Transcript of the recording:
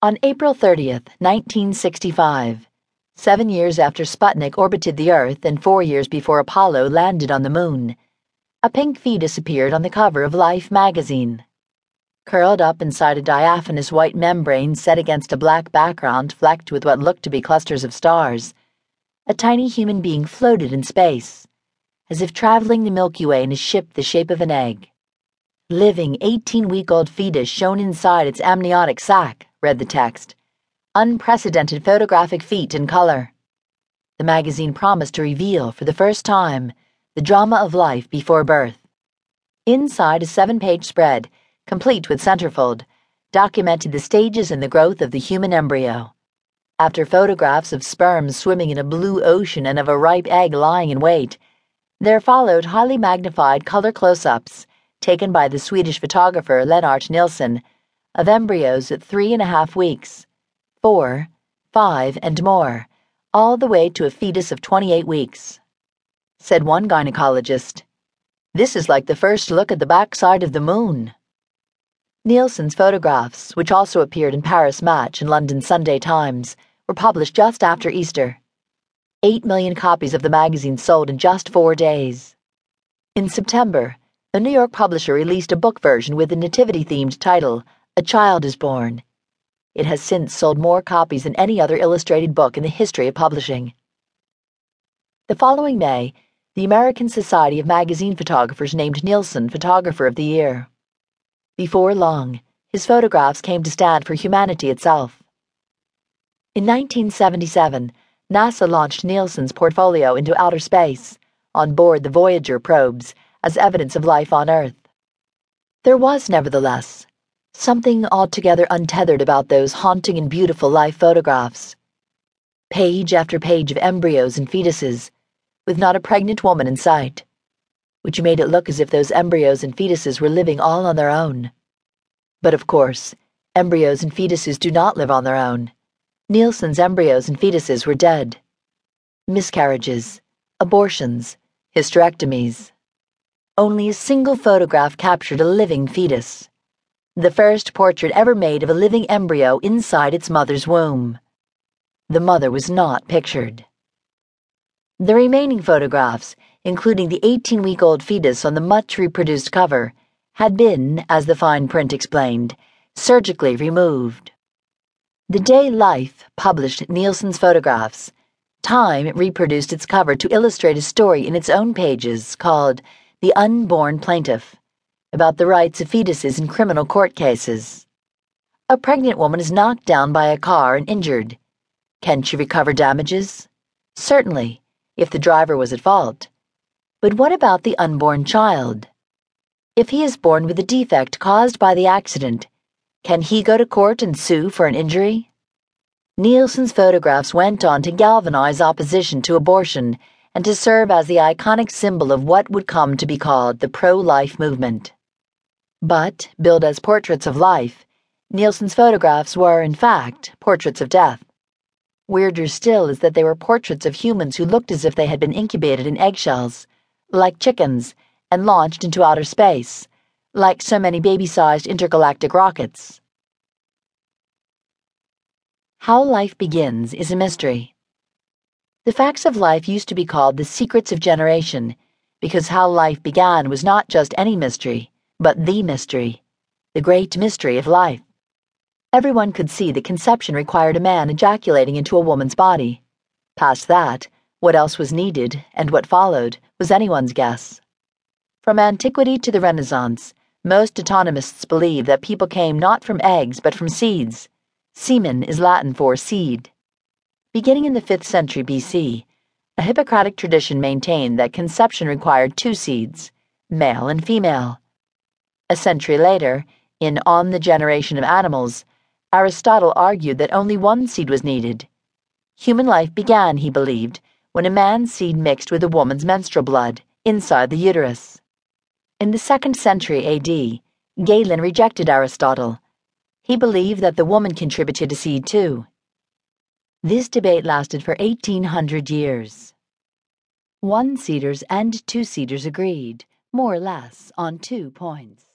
On April 30th, 1965, seven years after Sputnik orbited the Earth and four years before Apollo landed on the Moon, a pink fetus appeared on the cover of Life magazine. Curled up inside a diaphanous white membrane set against a black background flecked with what looked to be clusters of stars, a tiny human being floated in space, as if traveling the Milky Way in a ship the shape of an egg. Living 18 week old fetus shown inside its amniotic sac read the text. Unprecedented photographic feat in color. The magazine promised to reveal, for the first time, the drama of life before birth. Inside a seven page spread, complete with centerfold, documented the stages in the growth of the human embryo. After photographs of sperm swimming in a blue ocean and of a ripe egg lying in wait, there followed highly magnified color close ups taken by the Swedish photographer Lennart Nilsson of embryos at three and a half weeks, four, five, and more, all the way to a fetus of 28 weeks. Said one gynecologist, This is like the first look at the backside of the moon. Nilsson's photographs, which also appeared in Paris Match and London Sunday Times, were published just after Easter. Eight million copies of the magazine sold in just four days. In September, a New York publisher released a book version with a nativity themed title a Child is Born. It has since sold more copies than any other illustrated book in the history of publishing. The following May, the American Society of Magazine Photographers named Nilsson Photographer of the Year. Before long, his photographs came to stand for humanity itself. In 1977, NASA launched Nilsson's portfolio into outer space on board the Voyager probes as evidence of life on Earth. There was, nevertheless, Something altogether untethered about those haunting and beautiful life photographs. Page after page of embryos and fetuses, with not a pregnant woman in sight, which made it look as if those embryos and fetuses were living all on their own. But of course, embryos and fetuses do not live on their own. Nilsson's embryos and fetuses were dead. Miscarriages, abortions, hysterectomies. Only a single photograph captured a living fetus the first portrait ever made of a living embryo inside its mother's womb. The mother was not pictured. The remaining photographs, including the 18 week old fetus on the much reproduced cover, had been, as the fine print explained, surgically removed. The day Life published Nilsson's photographs, Time reproduced its cover to illustrate a story in its own pages called The Unborn Plaintiff about the rights of fetuses in criminal court cases. A pregnant woman is knocked down by a car and injured. Can she recover damages? Certainly, if the driver was at fault. But what about the unborn child? If he is born with a defect caused by the accident, can he go to court and sue for an injury? Nilsson's photographs went on to galvanize opposition to abortion and to serve as the iconic symbol of what would come to be called the pro life movement. But, billed as portraits of life, Nilsson's photographs were, in fact, portraits of death. Weirder still is that they were portraits of humans who looked as if they had been incubated in eggshells, like chickens, and launched into outer space, like so many baby sized intergalactic rockets. How life begins is a mystery. The facts of life used to be called the secrets of generation, because how life began was not just any mystery but the mystery, the great mystery of life. Everyone could see that conception required a man ejaculating into a woman's body. Past that, what else was needed, and what followed, was anyone's guess. From antiquity to the Renaissance, most anatomists believe that people came not from eggs but from seeds. Semen is Latin for seed. Beginning in the 5th century BC, a Hippocratic tradition maintained that conception required two seeds, male and female. A century later, in On the Generation of Animals, Aristotle argued that only one seed was needed. Human life began, he believed, when a man's seed mixed with a woman's menstrual blood inside the uterus. In the second century AD, Galen rejected Aristotle. He believed that the woman contributed a seed too. This debate lasted for 1800 years. One seeders and two seeders agreed, more or less, on two points.